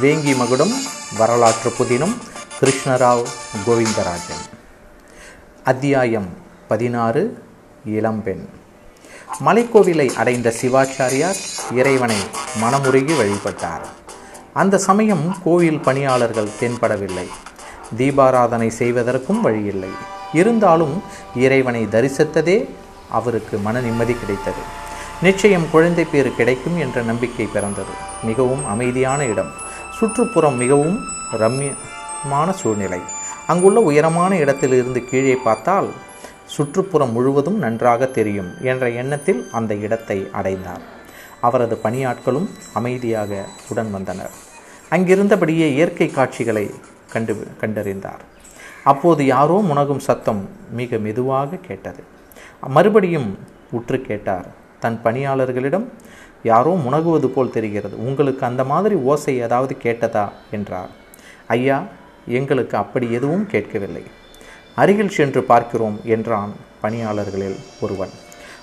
வேங்கி மகுடம் வரலாற்று புதினம் கிருஷ்ணராவ் கோவிந்தராஜன். அத்தியாயம் பதினாறு இளம்பெண் மலைக்கோவிலை அடைந்த சிவாச்சாரியார் இறைவனை மனமுருகி வழிபட்டார். அந்த சமயம் கோவில் பணியாளர்கள் தென்படவில்லை. தீபாராதனை செய்வதற்கும் வழியில்லை. இருந்தாலும் இறைவனை தரிசித்ததே அவருக்கு மன நிம்மதி கிடைத்தது. நிச்சயம் குழந்தை பேறு கிடைக்கும் என்ற நம்பிக்கை பிறந்தது. மிகவும் அமைதியான இடம். சுற்றுப்புறம் மிகவும் ரம்யமான சூழ்நிலை. அங்குள்ள உயரமான இடத்திலிருந்து கீழே பார்த்தால் சுற்றுப்புறம் முழுவதும் நன்றாக தெரியும் என்ற எண்ணத்தில் அந்த இடத்தை அடைந்தார். அவரது பணியாட்களும் அமைதியாக உடன் வந்தனர். அங்கிருந்தபடியே இயற்கை காட்சிகளை கண்டு கண்டறிந்தார். அப்போது யாரோ முனகும் சத்தம் மிக மெதுவாக கேட்டது. மறுபடியும் உற்று கேட்டார். தன் பணியாளர்களிடம் யாரோ முனகுவது போல் தெரிகிறது. உங்களுக்கு அந்த மாதிரி ஓசை ஏதாவது கேட்டதா? என்றார். ஐயா எங்களுக்கு அப்படி எதுவும் கேட்கவில்லை. அருகில் சென்று பார்க்கிறோம் என்றான் பணியாளர்களில் ஒருவன்.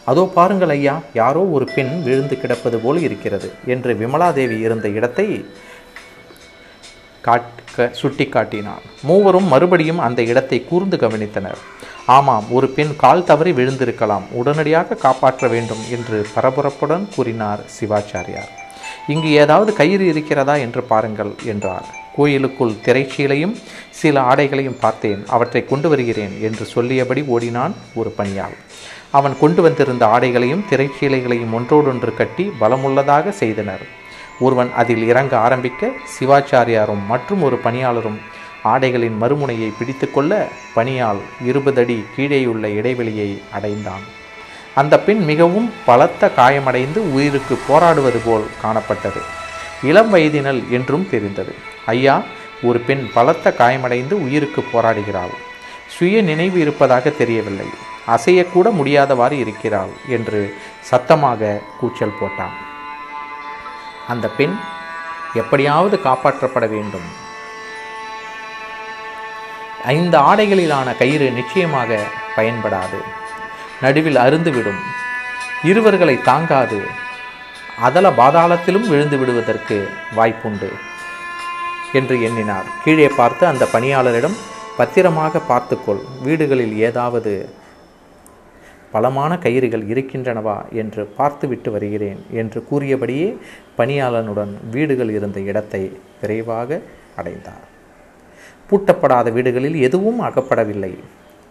அதோ பாருங்கள் ஐயா யாரோ ஒரு பெண் விழுந்து கிடப்பது போல் இருக்கிறது என்று விமலாதேவி இருந்த இடத்தை காட்க சுட்டி காட்டினான் மூவரும் மறுபடியும் அந்த இடத்தை கூர்ந்து கவனித்தனர். ஆமாம் ஒரு பெண் கால் தவறி விழுந்திருக்கலாம். உடனடியாக காப்பாற்ற வேண்டும் என்று பரபரப்புடன் கூறினார் சிவாச்சாரியார். இங்கு ஏதாவது கயிறு இருக்கிறதா என்று பாருங்கள் என்றார். கோயிலுக்குள் திரைச்சீலையும் சில ஆடைகளையும் பார்த்தேன். அவற்றை கொண்டு வருகிறேன் என்று சொல்லியபடி ஓடினான் ஒரு பணியாள். அவன் கொண்டு வந்திருந்த ஆடைகளையும் திரைச்சீலைகளையும் ஒன்றோடொன்று கட்டி பலமுள்ளதாக செய்தனர். ஒருவன் அதில் இறங்க ஆரம்பிக்க சிவாச்சாரியாரும் மற்றும் ஒரு பணியாளரும் ஆடைகளின் மறுமுனையை பிடித்துக்கொள்ள பணியால் இருபது அடி கீழேயுள்ள இடைவெளியை அடைந்தான். அந்த பெண் மிகவும் பலத்த காயமடைந்து உயிருக்கு போராடுவது போல் காணப்பட்டது. இளம் வயதினல் என்றும் தெரிந்தது. ஐயா ஒரு பெண் பலத்த காயமடைந்து உயிருக்கு போராடுகிறாள். சுய நினைவு இருப்பதாக தெரியவில்லை. அசையக்கூட முடியாதவாறு இருக்கிறாள் என்று சத்தமாக கூச்சல் போட்டான். அந்த பெண் எப்படியாவது காப்பாற்றப்பட வேண்டும். ஐந்து ஆடைகளிலான கயிறு நிச்சயமாக பயன்படாது. நடுவில் அருந்துவிடும். இருவர்களை தாங்காது. அதல பாதாளத்திலும் விழுந்து விடுவதற்கு வாய்ப்புண்டு என்று எண்ணினார். கீழே பார்த்து அந்த பணியாளரிடம் பத்திரமாக பார்த்துக்கொள். வீடுகளில் ஏதாவது பலமான கயிறுகள் இருக்கின்றனவா என்று பார்த்துவிட்டு வருகிறேன் என்று கூறியபடியே பணியாளனுடன் வீடுகள் இருந்த இடத்தை விரைவாக அடைந்தார். பூட்டப்படாத வீடுகளில் எதுவும் அகப்படவில்லை.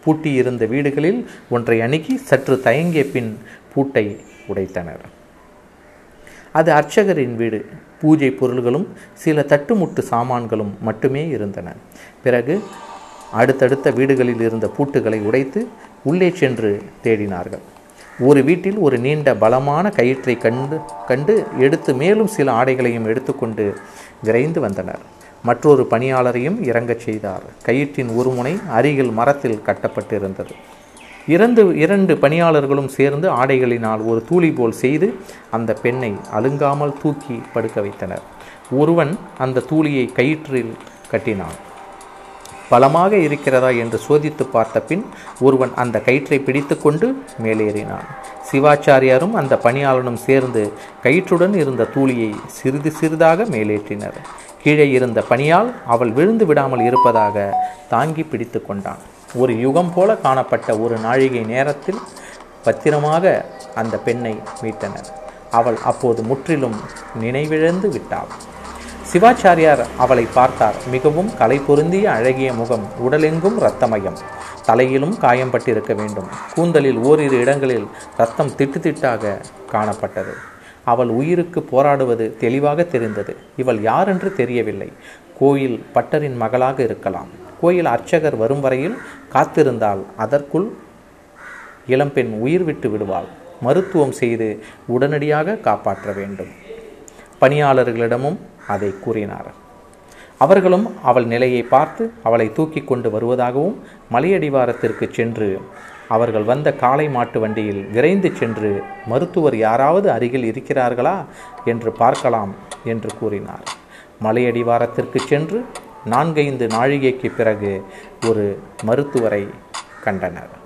பூட்டியிருந்த வீடுகளில் ஒன்றை அணுகி சற்று தயங்கிய பின் பூட்டை உடைத்தனர். அது அர்ச்சகரின் வீடு. பூஜை பொருள்களும் சில தட்டுமுட்டு சாமான்களும் மட்டுமே இருந்தன. பிறகு அடுத்தடுத்த வீடுகளில் இருந்த பூட்டுகளை உடைத்து உள்ளே சென்று தேடினார்கள். ஒரு வீட்டில் ஒரு நீண்ட பலமான கயிற்றை கண்டு கண்டு எடுத்து மேலும் சில ஆடைகளையும் எடுத்துக்கொண்டு விரைந்து வந்தனர். மற்றொரு பணியாளரையும் இறங்கச் செய்தார். கயிற்றின் ஒரு முனை அருகில் மரத்தில் கட்டப்பட்டிருந்தது. இரண்டு இரண்டு பணியாளர்களும் சேர்ந்து ஆடைகளினால் ஒரு தூளி போல் செய்து அந்த பெண்ணை அழுங்காமல் தூக்கி படுக்க வைத்தனர். ஒருவன் அந்த தூளியை கயிற்றில் கட்டினான். பலமாக இருக்கிறதா என்று சோதித்து பார்த்த பின் ஒருவன் அந்த கயிற்றை பிடித்துக்கொண்டு மேலேறினான். சிவாச்சாரியாரும் அந்த பணியாளனும் சேர்ந்து கயிற்றுடன் இருந்த தூளியை சிறிது சிறிதாக மேலேற்றினர். கீழே இருந்த பணியால் அவள் விழுந்து விடாமல் இருப்பதாக தாங்கி பிடித்து கொண்டான். ஒரு யுகம் போல காணப்பட்ட ஒரு நாழிகை நேரத்தில் பத்திரமாக அந்த பெண்ணை மீட்டனர். அவள் அப்போது முற்றிலும் நினைவிழந்து விட்டாள். சிவாச்சாரியார் அவளை பார்த்தார். மிகவும் கலை பொருந்திய அழகிய முகம் உடலெங்கும் இரத்தமயம். தலையிலும் காயம்பட்டிருக்க வேண்டும். கூந்தலில் ஓரிரு இடங்களில் ரத்தம் திட்டு திட்டாக காணப்பட்டது. அவள் உயிருக்கு போராடுவது தெளிவாக தெரிந்தது. இவள் யாரென்று தெரியவில்லை. கோயில் பட்டரின் மகளாக இருக்கலாம். கோயில் அர்ச்சகர் வரும் வரையில் காத்திருந்தால் அதற்குள் இளம்பெண் உயிர் விட்டு விடுவாள். மருத்துவம் செய்து உடனடியாக காப்பாற்ற வேண்டும். பணியாளர்களிடமும் அதை கூறினார். அவர்களும் அவள் நிலையை பார்த்து அவளை தூக்கி கொண்டு வருவதாகவும் மலையடிவாரத்திற்கு சென்று அவர்கள் வந்த காளை மாட்டு வண்டியில் விரைந்து சென்று மருத்துவர் யாராவது அருகில் இருக்கிறார்களா? என்று பார்க்கலாம் என்று கூறினார். மலையடிவாரத்திற்கு சென்று நான்கைந்து நாழிகைக்கு பிறகு ஒரு மருத்துவரை கண்டனர்.